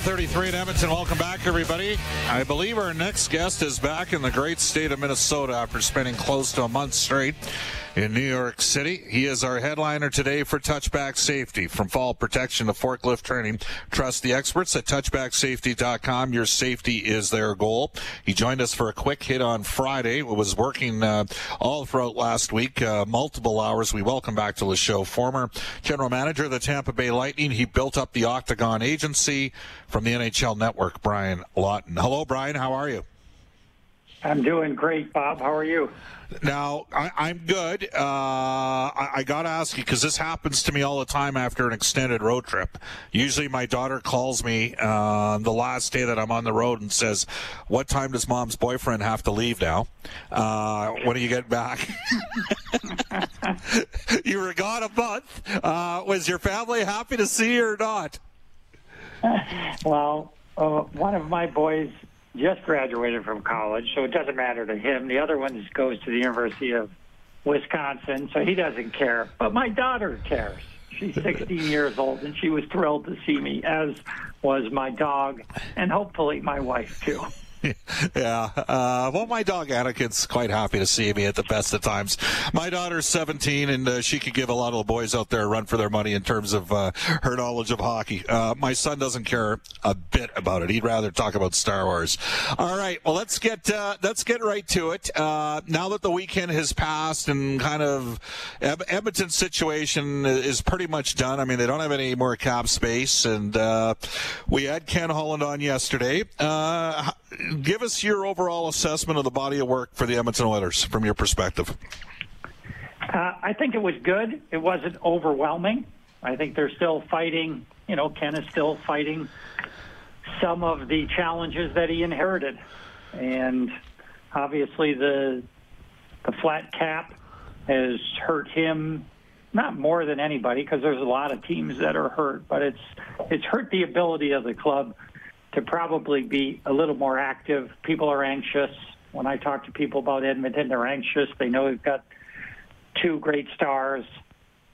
1233 in Edmonton. Welcome back, everybody. I believe our next guest is back in the great state of Minnesota after spending close to a month straight in New York City. He is our headliner today for touchback safety. From fall protection to forklift training, trust the experts at touchbacksafety.com. Your safety is their goal. He joined us for a quick hit on Friday. Was working uh, all throughout last week, uh, multiple hours. We welcome back to the show. Former general manager of the Tampa Bay Lightning. He built up the Octagon Agency from the NHL Network. Brian Lawton. Hello, Brian. How are you? I'm doing great, Bob. How are you? Now, I, am good. Uh, I, I got to ask you because this happens to me all the time after an extended road trip. Usually, my daughter calls me uh, the last day that I'm on the road and says, "What time does mom's boyfriend have to leave now? Uh, when do you get back?" you were gone a month. Uh, was your family happy to see you or not? Well, uh, one of my boys just graduated from college, so it doesn't matter to him. The other one goes to the University of Wisconsin, so he doesn't care. But my daughter cares. She's 16 years old, and she was thrilled to see me, as was my dog, and hopefully my wife, too. yeah. Uh, well, my dog Anakin's quite happy to see me at the best of times. My daughter's 17, and uh, she could give a lot of the boys out there a run for their money in terms of uh, her knowledge of hockey. Uh, my son doesn't care a bit about it. He'd rather talk about Star Wars. All right. Well, let's get uh, let's get right to it. Uh, now that the weekend has passed and kind of Edmonton's situation is pretty much done. I mean, they don't have any more cap space, and we had Ken Holland on yesterday give us your overall assessment of the body of work for the Edmonton Oilers from your perspective. Uh, I think it was good. It wasn't overwhelming. I think they're still fighting. You know, Ken is still fighting some of the challenges that he inherited, and obviously the the flat cap has hurt him not more than anybody because there's a lot of teams that are hurt, but it's it's hurt the ability of the club to probably be a little more active. People are anxious. When I talk to people about Edmonton, they're anxious. They know we've got two great stars,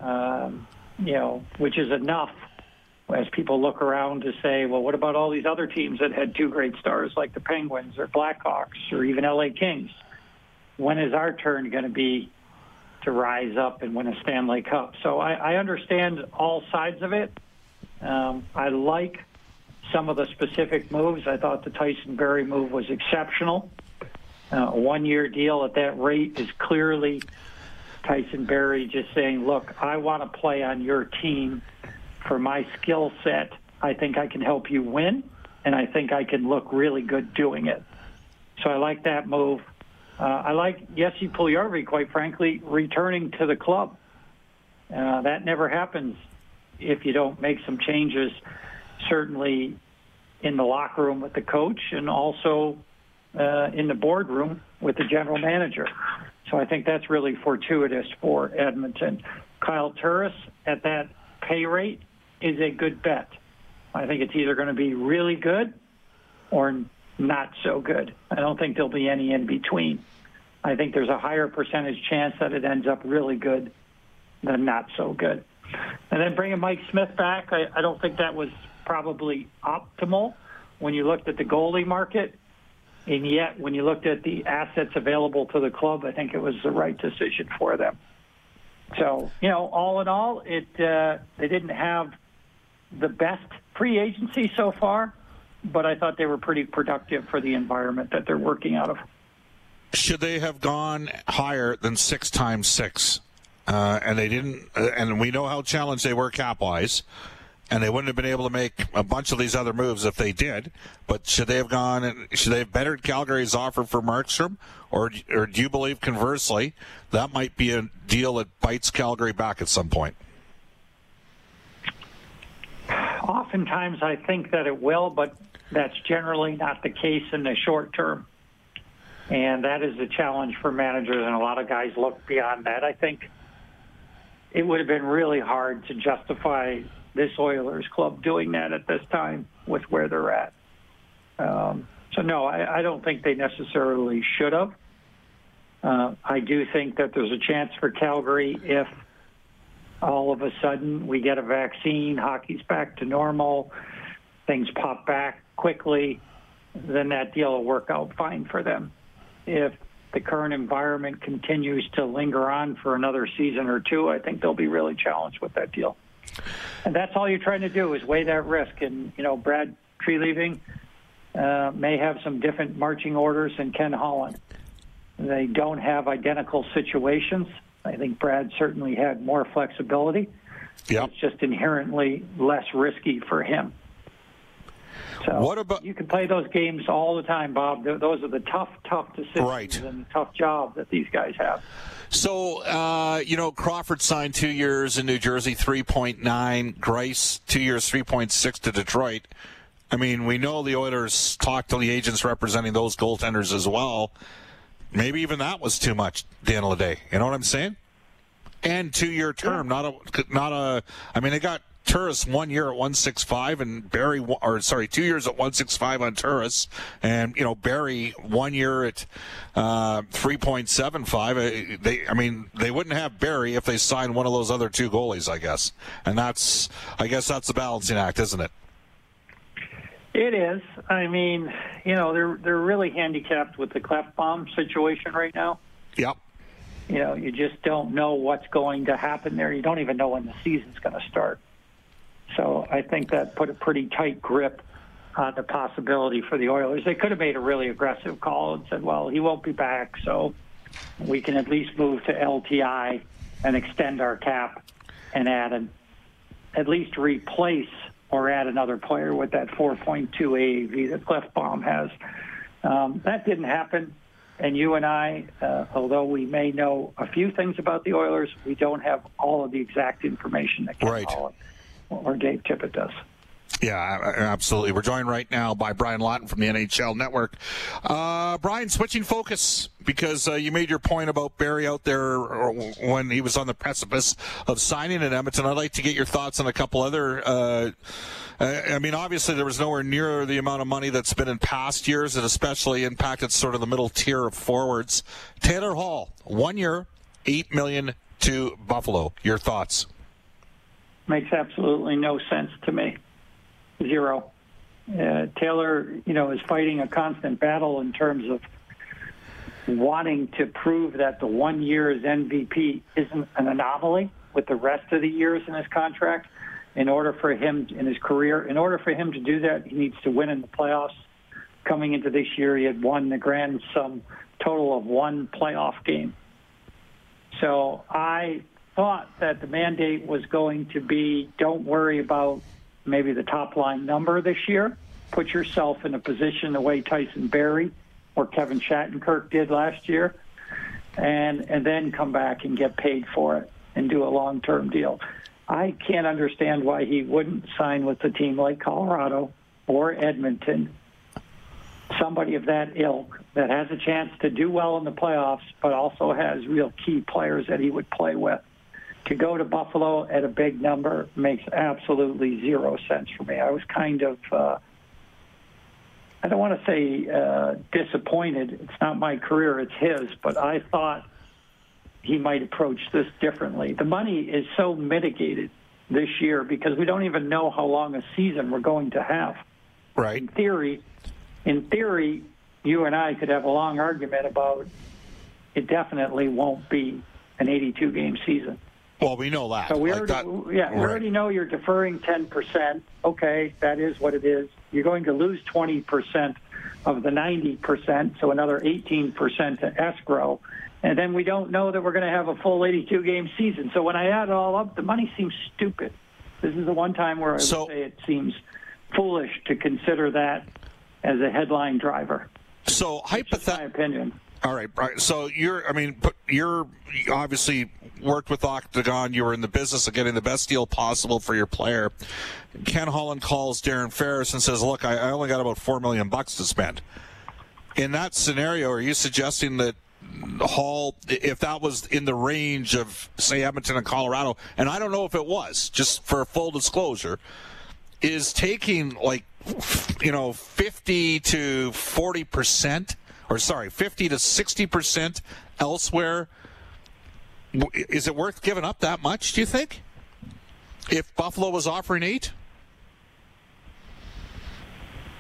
um, you know, which is enough as people look around to say, well, what about all these other teams that had two great stars like the Penguins or Blackhawks or even LA Kings? When is our turn going to be to rise up and win a Stanley Cup? So I, I understand all sides of it. Um, I like some of the specific moves. I thought the Tyson Barrie move was exceptional. Uh, a one year deal at that rate is clearly Tyson Barrie just saying, look, I want to play on your team for my skill set. I think I can help you win, and I think I can look really good doing it. So I like that move. Uh, I like Jesse Puljujarvi, quite frankly, returning to the club. Uh, that never happens if you don't make some changes certainly in the locker room with the coach and also uh, in the boardroom with the general manager. So I think that's really fortuitous for Edmonton. Kyle Turris at that pay rate is a good bet. I think it's either going to be really good or not so good. I don't think there'll be any in between. I think there's a higher percentage chance that it ends up really good than not so good. And then bringing Mike Smith back, I, I don't think that was probably optimal when you looked at the goalie market. And yet, when you looked at the assets available to the club, I think it was the right decision for them. So, you know, all in all, it uh, they didn't have the best free agency so far, but I thought they were pretty productive for the environment that they're working out of. Should they have gone higher than six times six? Uh, and they didn't, uh, and we know how challenged they were cap wise and they wouldn't have been able to make a bunch of these other moves if they did. But should they have gone and should they have bettered Calgary's offer for Markstrom, or or do you believe conversely that might be a deal that bites Calgary back at some point? Oftentimes, I think that it will, but that's generally not the case in the short term. And that is a challenge for managers, and a lot of guys look beyond that. I think it would have been really hard to justify this Oilers club doing that at this time with where they're at. Um, so no, I, I don't think they necessarily should have. Uh, I do think that there's a chance for Calgary if all of a sudden we get a vaccine, hockey's back to normal, things pop back quickly, then that deal will work out fine for them. If the current environment continues to linger on for another season or two, I think they'll be really challenged with that deal. And that's all you're trying to do is weigh that risk. And, you know, Brad Treliving uh, may have some different marching orders than Ken Holland. They don't have identical situations. I think Brad certainly had more flexibility. Yep. It's just inherently less risky for him. So what about you can play those games all the time, Bob. Those are the tough, tough decisions right. and tough job that these guys have. So, uh, you know, Crawford signed two years in New Jersey, 3.9. Greiss, two years, 3.6 to Detroit. I mean, we know the Oilers talked to the agents representing those goaltenders as well. Maybe even that was too much at the end of the day. You know what I'm saying? And two year term, yeah. not a, not a, I mean, they got Turris one year at 165 and Barrie, or sorry, two years at 165 on Turris. And, you know, Barrie one year at uh, 3.75. Uh, they, I mean, they wouldn't have Barrie if they signed one of those other two goalies, I guess. And that's, I guess that's the balancing act, isn't it? It is. I mean, you know, they're they're really handicapped with the Klefbom situation right now. Yep. You know, you just don't know what's going to happen there. You don't even know when the season's going to start. So I think that put a pretty tight grip on the possibility for the Oilers. They could have made a really aggressive call and said, well, he won't be back, so we can at least move to LTI and extend our cap and add an, at least replace or add another player with that 4.2 AAV that Klefbom has. Um, that didn't happen. And you and I, uh, although we may know a few things about the Oilers, we don't have all of the exact information that Ken right. Holland or Dave Tippett does. Yeah, absolutely. We're joined right now by Brian Lawton from the NHL Network. Uh, Brian, switching focus because uh, you made your point about Barrie out there when he was on the precipice of signing in Edmonton. I'd like to get your thoughts on a couple other. Uh, I mean, obviously, there was nowhere near the amount of money that's been in past years, and especially impacted sort of the middle tier of forwards. Taylor Hall, one year, eight million to Buffalo. Your thoughts? Makes absolutely no sense to me. Zero. Uh, Taylor, you know, is fighting a constant battle in terms of wanting to prove that the one year's MVP isn't an anomaly with the rest of the years in his contract. In order for him in his career, in order for him to do that, he needs to win in the playoffs. Coming into this year, he had won the grand sum total of one playoff game. So I thought that the mandate was going to be don't worry about maybe the top line number this year. Put yourself in a position the way Tyson Barrie or Kevin Shattenkirk did last year, and and then come back and get paid for it and do a long term deal. I can't understand why he wouldn't sign with a team like Colorado or Edmonton, somebody of that ilk that has a chance to do well in the playoffs, but also has real key players that he would play with to go to Buffalo at a big number makes absolutely zero sense for me. I was kind of, uh, I don't want to say uh, disappointed. It's not my career, it's his, but I thought he might approach this differently. The money is so mitigated this year because we don't even know how long a season we're going to have. Right. In theory, in theory, you and I could have a long argument about it definitely won't be an 82 game season. Well, we know that. So we Like already, that- yeah, we already know you're deferring 10%. Okay, that is what it is. You're going to lose 20% of the 90%, so another 18% to escrow. And then we don't know that we're going to have a full 82 game season. So when I add it all up, the money seems stupid. This is the one time where I So- would say it seems foolish to consider that as a headline driver. So hypothetically. opinion. All right, right. So you're, I mean, you're you obviously worked with Octagon. You were in the business of getting the best deal possible for your player. Ken Holland calls Darren Ferris and says, "Look, I, I only got about four million bucks to spend." In that scenario, are you suggesting that Hall, if that was in the range of say Edmonton and Colorado, and I don't know if it was, just for full disclosure, is taking like you know 50 to 40 percent or sorry 50 to 60 percent elsewhere is it worth giving up that much do you think if buffalo was offering eight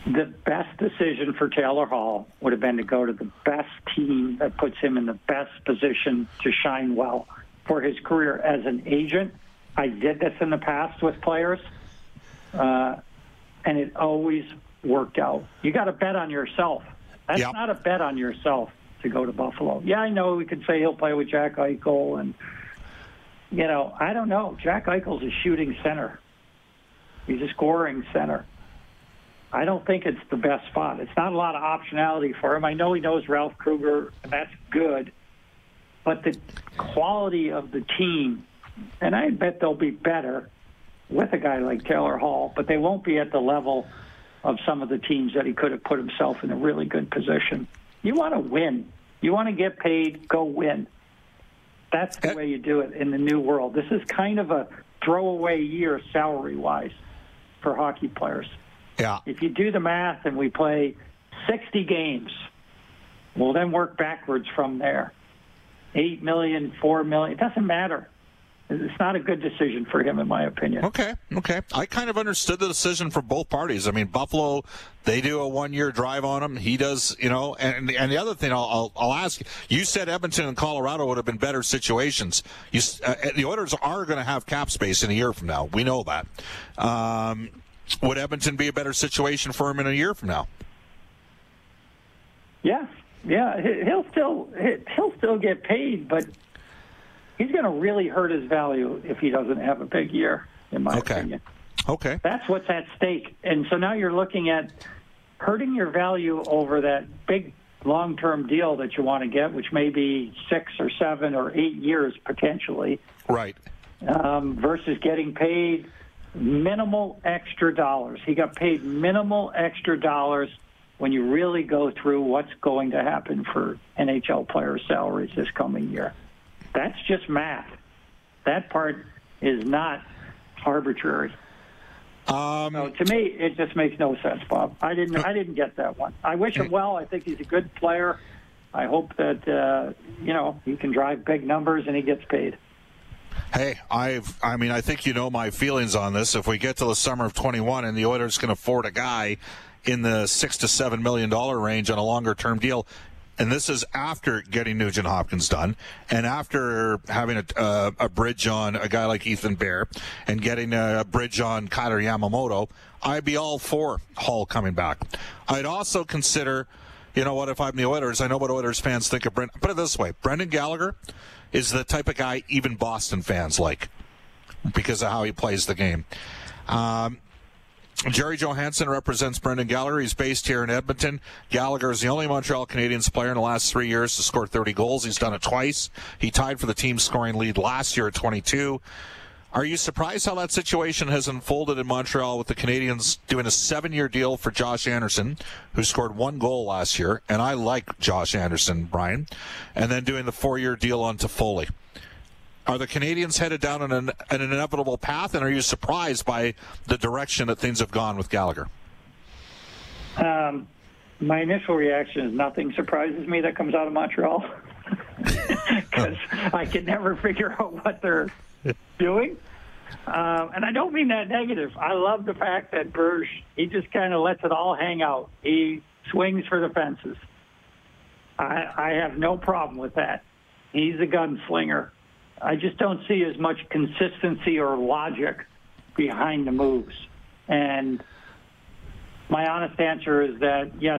the best decision for Taylor Hall would have been to go to the best team that puts him in the best position to shine well for his career as an agent. I did this in the past with players, uh, and it always worked out. You got to bet on yourself. That's Yep. not a bet on yourself to go to Buffalo. Yeah, I know we could say he'll play with Jack Eichel, and you know, I don't know. Jack Eichel's a shooting center. He's a scoring center. I don't think it's the best spot. It's not a lot of optionality for him. I know he knows Ralph Krueger, and that's good. But the quality of the team, and I bet they'll be better with a guy like Taylor Hall, but they won't be at the level of some of the teams that he could have put himself in a really good position. You want to win. You want to get paid, go win. That's the Uh, way you do it in the new world. This is kind of a throwaway year salary wise for hockey players. yeah If you do the math and we play 60 games, we'll then work backwards from there. 8 million, 4 million, it doesn't matter. It's not a good decision for him, in my opinion. okay okay. I kind of understood the decision for both parties. I mean buffalo they do a one year drive on him. He does you know and and the other thing i'll i'll, I'll ask you said edmonton and colorado would have been better situations. You uh, the oilers are going to have cap space in a year from now. We know that. Um, would edmonton be a better situation for him in a year from now? Yeah, yeah, he- he'll still he'll still get paid, but he's going to really hurt his value if he doesn't have a big year, in my Okay. opinion. okay That's what's at stake. And so now you're looking at hurting your value over that big long term deal that you want to get, which may be six or seven or eight years potentially, right um, versus getting paid minimal extra dollars. He got paid minimal extra dollars when you really go through what's going to happen for NHL player salaries this coming year. That's just math. That part is not arbitrary. um, So to me, it just makes no sense, Bob. I didn't. I didn't get that one. I wish him well. I think he's a good player. I hope that uh, you know he can drive big numbers and he gets paid. Hey, I've I mean I think you know my feelings on this. If we get to the summer of 21 and the Oilers can afford a guy in the 6 to 7 million dollar range on a longer term deal and this is after getting Nugent Hopkins done, and after having a, uh, a bridge on a guy like Ethan Bear, and getting a, bridge on Kailer Yamamoto. I'd be all for Hall coming back. I'd also consider, you know what, if I'm the Oilers, I know what Oilers fans think of Brendan. Put it this way: Brendan Gallagher is the type of guy even Boston fans like because of how he plays the game. Um, Gerry Johannson represents Brendan Gallagher. He's based here in Edmonton. Gallagher is the only Montreal Canadiens player in the last three years to score 30 goals. He's done it twice. He tied for the team's scoring lead last year at 22. Are you surprised how that situation has unfolded in Montreal with the Canadiens doing a seven year deal for Josh Anderson, who scored one goal last year? And I like Josh Anderson, Brian. And then doing the four year deal on Toffoli. Are the Canadiens headed down an, an inevitable path, and are you surprised by the direction that things have gone with Gallagher? Um, my initial reaction is nothing surprises me that comes out of Montreal because I can never figure out what they're doing. Um, and I don't mean that negative. I love the fact that Burge, he just kind of lets it all hang out. He swings for the fences. I, I have no problem with that. He's a gunslinger. I just don't see as much consistency or logic behind the moves. And my honest answer is that, yes,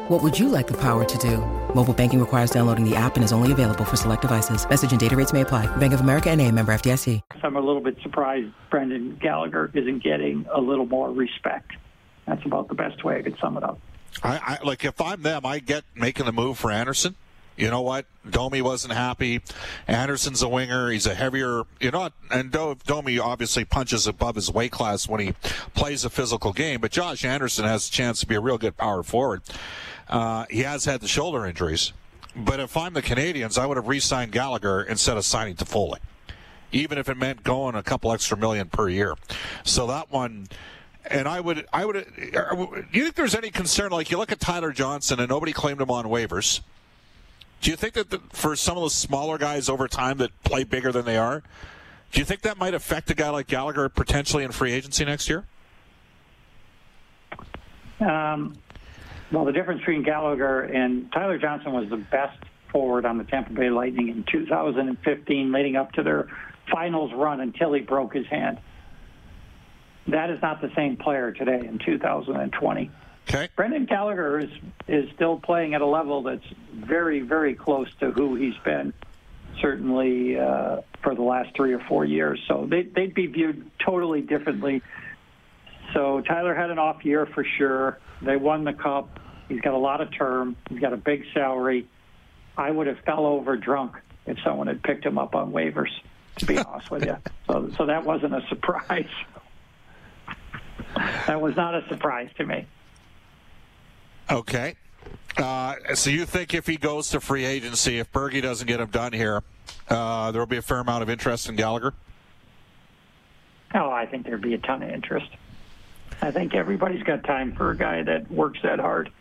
What would you like the power to do? Mobile banking requires downloading the app and is only available for select devices. Message and data rates may apply. Bank of America and a member FDIC. I'm a little bit surprised Brendan Gallagher isn't getting a little more respect. That's about the best way I could sum it up. I, I like if I'm them, I get making the move for Anderson. You know what? Domi wasn't happy. Anderson's a winger. He's a heavier, you know, and Domi obviously punches above his weight class when he plays a physical game. But Josh Anderson has a chance to be a real good power forward. Uh, he has had the shoulder injuries. But if I'm the Canadiens, I would have re-signed Gallagher instead of signing Toffoli, even if it meant going a couple extra million per year. So that one and I would, I would. Do you think there's any concern? Like you look at Tyler Johnson, and nobody claimed him on waivers. Do you think that the, for some of the smaller guys over time that play bigger than they are, do you think that might affect a guy like Gallagher potentially in free agency next year? Um, well, the difference between Gallagher and Tyler Johnson was the best forward on the Tampa Bay Lightning in 2015, leading up to their finals run until he broke his hand. That is not the same player today in 2020. Okay. Brendan Gallagher is is still playing at a level that's very, very close to who he's been, certainly uh, for the last three or four years. So they, they'd be viewed totally differently. So Tyler had an off year for sure. They won the cup. He's got a lot of term. He's got a big salary. I would have fell over drunk if someone had picked him up on waivers. To be honest with you, so so that wasn't a surprise. that was not a surprise to me. Okay. Uh, so you think if he goes to free agency, if Bergie doesn't get him done here, uh, there will be a fair amount of interest in Gallagher? Oh, I think there'd be a ton of interest. I think everybody's got time for a guy that works that hard.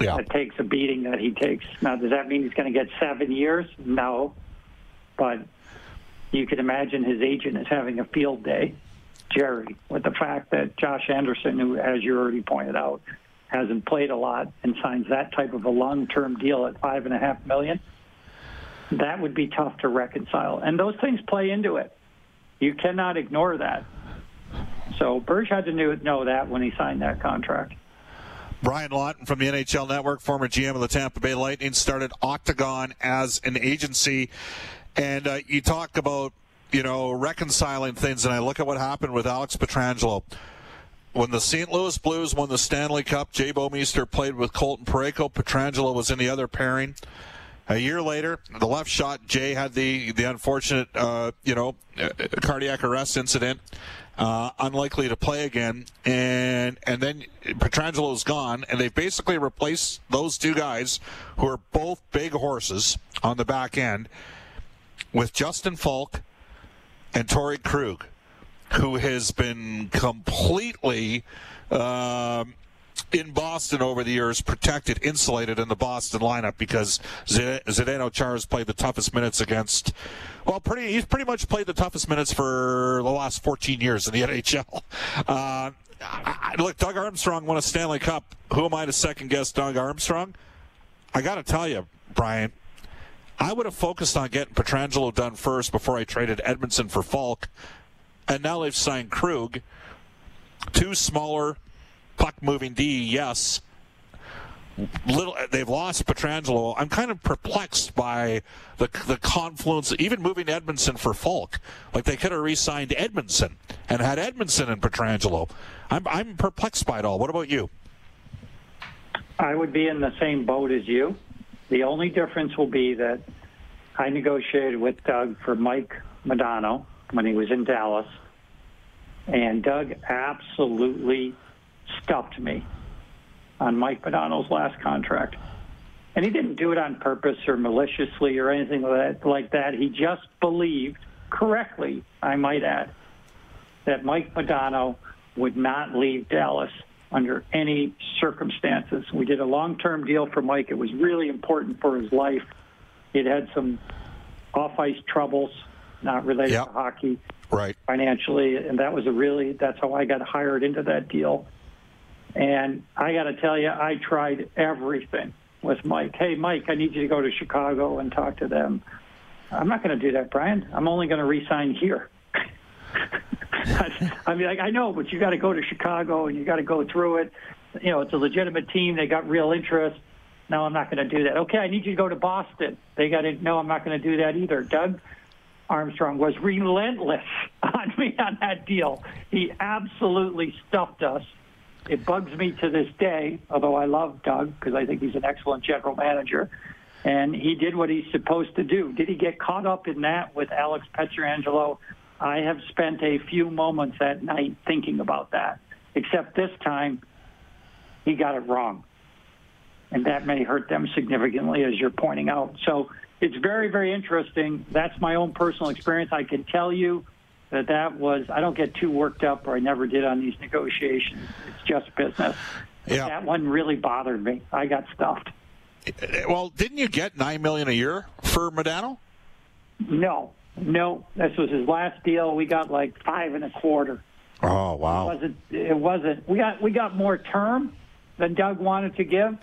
Yeah. That takes a beating that he takes. Now, does that mean he's going to get seven years? No. But you can imagine his agent is having a field day, Gerry, with the fact that Josh Anderson, who, as you already pointed out, hasn't played a lot and signs that type of a long-term deal at five and a half million, that would be tough to reconcile. And those things play into it. You cannot ignore that. So Burge had to know that when he signed that contract. Brian Lawton from the NHL Network, former GM of the Tampa Bay Lightning, started Octagon as an agency. And uh, you talk about, you know, reconciling things, and I look at what happened with Alex Pietrangelo. When the St. Louis Blues won the Stanley Cup, Jay Bouwmeester played with Colton Parayko. Pietrangelo was in the other pairing. A year later, the left shot, Jay had the the unfortunate, uh, you know, uh, cardiac arrest incident, uh, unlikely to play again, and and then Pietrangelo's gone, and they've basically replaced those two guys, who are both big horses on the back end, with Justin Faulk and Torey Krug, who has been completely. Um, in Boston over the years protected, insulated in the Boston lineup because Zdeno Chara's played the toughest minutes against. Well, pretty he's pretty much played the toughest minutes for the last 14 years in the NHL. Uh, I, look, Doug Armstrong won a Stanley Cup. Who am I to second guess Doug Armstrong? I got to tell you, Brian, I would have focused on getting Pietrangelo done first before I traded Edmundson for Faulk, and now they've signed Krug. Two smaller puck moving D, yes. Little, they've lost Pietrangelo. I'm kind of perplexed by the the confluence. Even moving Edmundson for Faulk, like they could have re-signed Edmundson and had Edmundson and Pietrangelo. I'm I'm perplexed by it all. What about you? I would be in the same boat as you. The only difference will be that I negotiated with Doug for Mike Modano when he was in Dallas, and Doug absolutely Stopped me on Mike Modano's last contract. And he didn't do it on purpose or maliciously or anything like that. He just believed, correctly, I might add, that Mike Modano would not leave Dallas under any circumstances. We did a long-term deal for Mike. It was really important for his life. He'd had some off-ice troubles, not related yep. to hockey, right? Financially, and that was a really that's how I got hired into that deal. And I got to tell you, I tried everything with Mike. Hey, Mike, I need you to go to Chicago and talk to them. I'm not going to do that, Brian. I'm only going to resign here. I mean, like, I know, but you got to go to Chicago and you got to go through it. You know, it's a legitimate team. They got real interest. No, I'm not going to do that. Okay, I need you to go to Boston. They got to. No, I'm not going to do that either. Doug Armstrong was relentless on me on that deal. He absolutely stuffed us. It bugs me to this day, although I love Doug because I think he's an excellent general manager. And he did what he's supposed to do. Did he get caught up in that with Alex Pietrangelo? I have spent a few moments that night thinking about that, except this time he got it wrong. And that may hurt them significantly, as you're pointing out. So it's very, very interesting. That's my own personal experience. I can tell you that that was I don't get too worked up or I never did on these negotiations. It's just business. Yeah. That one really bothered me. I got stuffed. Eh, well, didn't you get nine million a year for Modano? No, no. This was his last deal. We got like five and a quarter. Oh wow! It wasn't. It wasn't. We got we got more term than Doug wanted to give,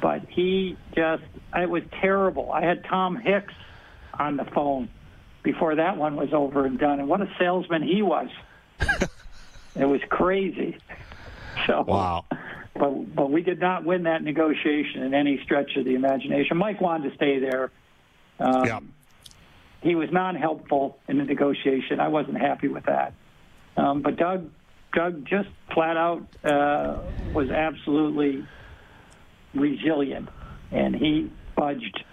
but he just it was terrible. I had Tom Hicks on the phone before that one was over and done. And what a salesman he was! it was crazy. So wow. But but we did not win that negotiation in any stretch of the imagination. Mike wanted to stay there. Um, yeah. He was non-helpful in the negotiation. I wasn't happy with that. Um, but Doug, Doug just flat out uh, was absolutely resilient, and he budged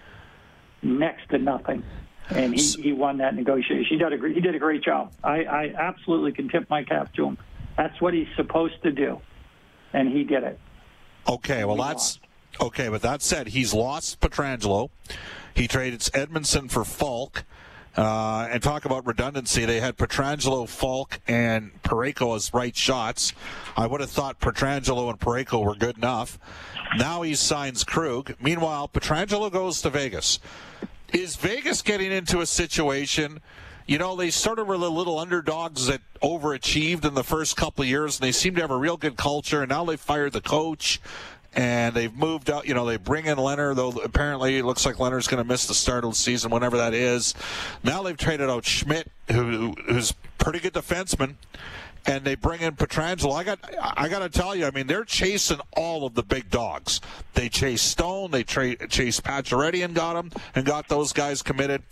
next to nothing and he, he won that negotiation. He did a he did a great job. I, I absolutely can tip my cap to him. That's what he's supposed to do, and he did it. Okay, well that's okay. But that said, he's lost Pietrangelo. He traded Edmundson for Faulk. Uh, and talk about redundancy. They had Pietrangelo, Faulk, and Parayko as right shots. I would have thought Pietrangelo and Parayko were good enough. Now he signs Krug. Meanwhile, Pietrangelo goes to Vegas is Vegas getting into a situation? You know, they sort of were the little underdogs that overachieved in the first couple of years, and they seem to have a real good culture. And now they fired the coach, and they've moved out. You know, they bring in Leonard, though apparently it looks like Leonard's going to miss the start of the season, whenever that is. Now they've traded out Schmidt, who, who's pretty good defenseman, and they bring in Pietrangelo. I got I got to tell you, I mean, they're chasing all of the big dogs. They chase Stone, they tra- chase Pacioretty and got them and got those guys committed.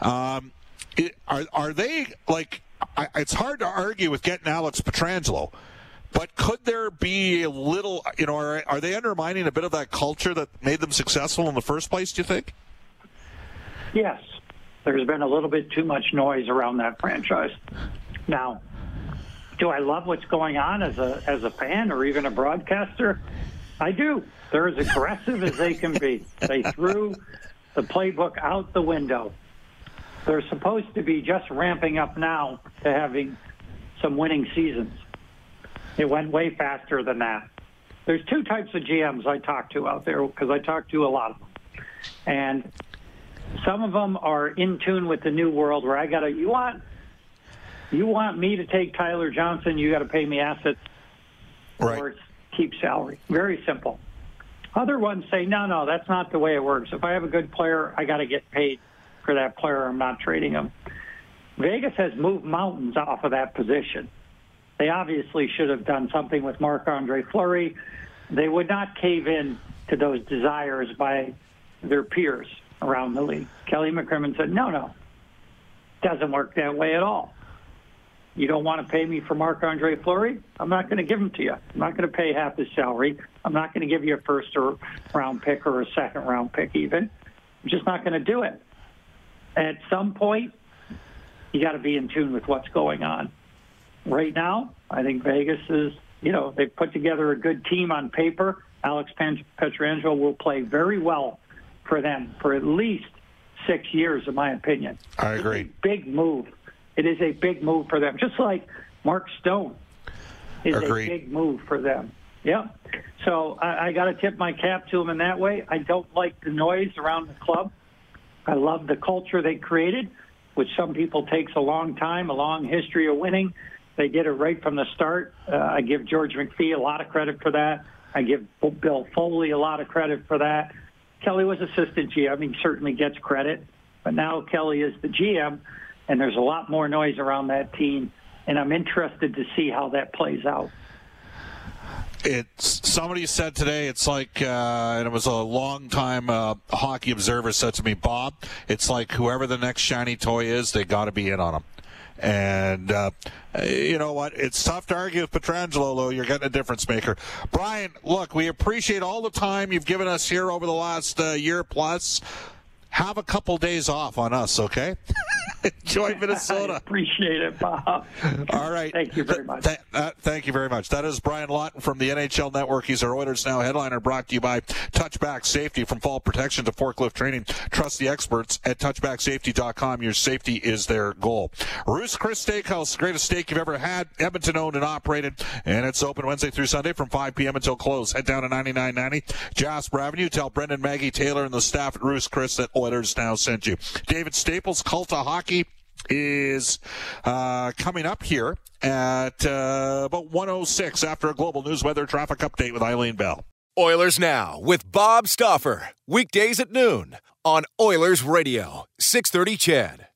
Um, it, are are they like? I, it's hard to argue with getting Alex Pietrangelo. But could there be a little, you know, are, are they undermining a bit of that culture that made them successful in the first place, do you think? Yes. There's been a little bit too much noise around that franchise. Now, do I love what's going on as a as a fan or even a broadcaster? I do. They're as aggressive as they can be. They threw the playbook out the window. They're supposed to be just ramping up now to having some winning seasons. It went way faster than that. There's two types of GMs I talk to out there because I talk to a lot of them. And some of them are in tune with the new world where I got to, you want you want me to take Tyler Johnson, you got to pay me assets right. or keep salary. Very simple. Other ones say, no, no, that's not the way it works. If I have a good player, I got to get paid for that player. I'm not trading him. Vegas has moved mountains off of that position. They obviously should have done something with Marc Andre Fleury. They would not cave in to those desires by their peers around the league. Kelly McCrimmon said, no, no, doesn't work that way at all. You don't want to pay me for Marc Andre Fleury? I'm not going to give him to you. I'm not going to pay half his salary. I'm not going to give you a first or round pick or a second round pick even. I'm just not going to do it. At some point, you got to be in tune with what's going on. Right now, I think Vegas is, you know, they've put together a good team on paper. Alex Pietrangelo will play very well for them for at least six years, in my opinion. I agree. big move. It is a big move for them, just like Mark Stone is Agreed. a big move for them. Yeah. So I, I got to tip my cap to them in that way. I don't like the noise around the club. I love the culture they created, which some people takes a long time, a long history of winning. They did it right from the start. Uh, I give George McPhee a lot of credit for that. I give Bill Foley a lot of credit for that. Kelly was assistant GM. He certainly gets credit, but now Kelly is the GM, and there's a lot more noise around that team, and I'm interested to see how that plays out. It's somebody said today. It's like, uh, and it was a long time uh, hockey observer said to me, Bob. It's like whoever the next shiny toy is, they got to be in on them. And uh, you know what? It's tough to argue with Pietrangelo, though. You're getting a difference maker. Brian, look, we appreciate all the time you've given us here over the last uh, year plus. Have a couple days off on us, okay? Enjoy Minnesota. I appreciate it, Bob. All right. Thank you very much. Th- uh, thank you very much. That is Brian Lawton from the NHL Network. He's our Oilers Now headliner brought to you by Touchback Safety. From fall protection to forklift training, trust the experts at touchbacksafety.com. Your safety is their goal. Ruth's Chris Steakhouse, the greatest steak you've ever had. Edmonton owned and operated, and it's open Wednesday through Sunday from 5 p.m. until close. Head down to 9990 Jasper Avenue. Tell Brendan, Maggie, Taylor, and the staff at Ruth's Chris that Oilers Now sent you. David Staples, Cult of Hockey is uh, coming up here at uh, about 106 after a global news weather traffic update with Eileen Bell. Oilers Now with Bob Stauffer. Weekdays at noon on Oilers Radio, 630 CHED.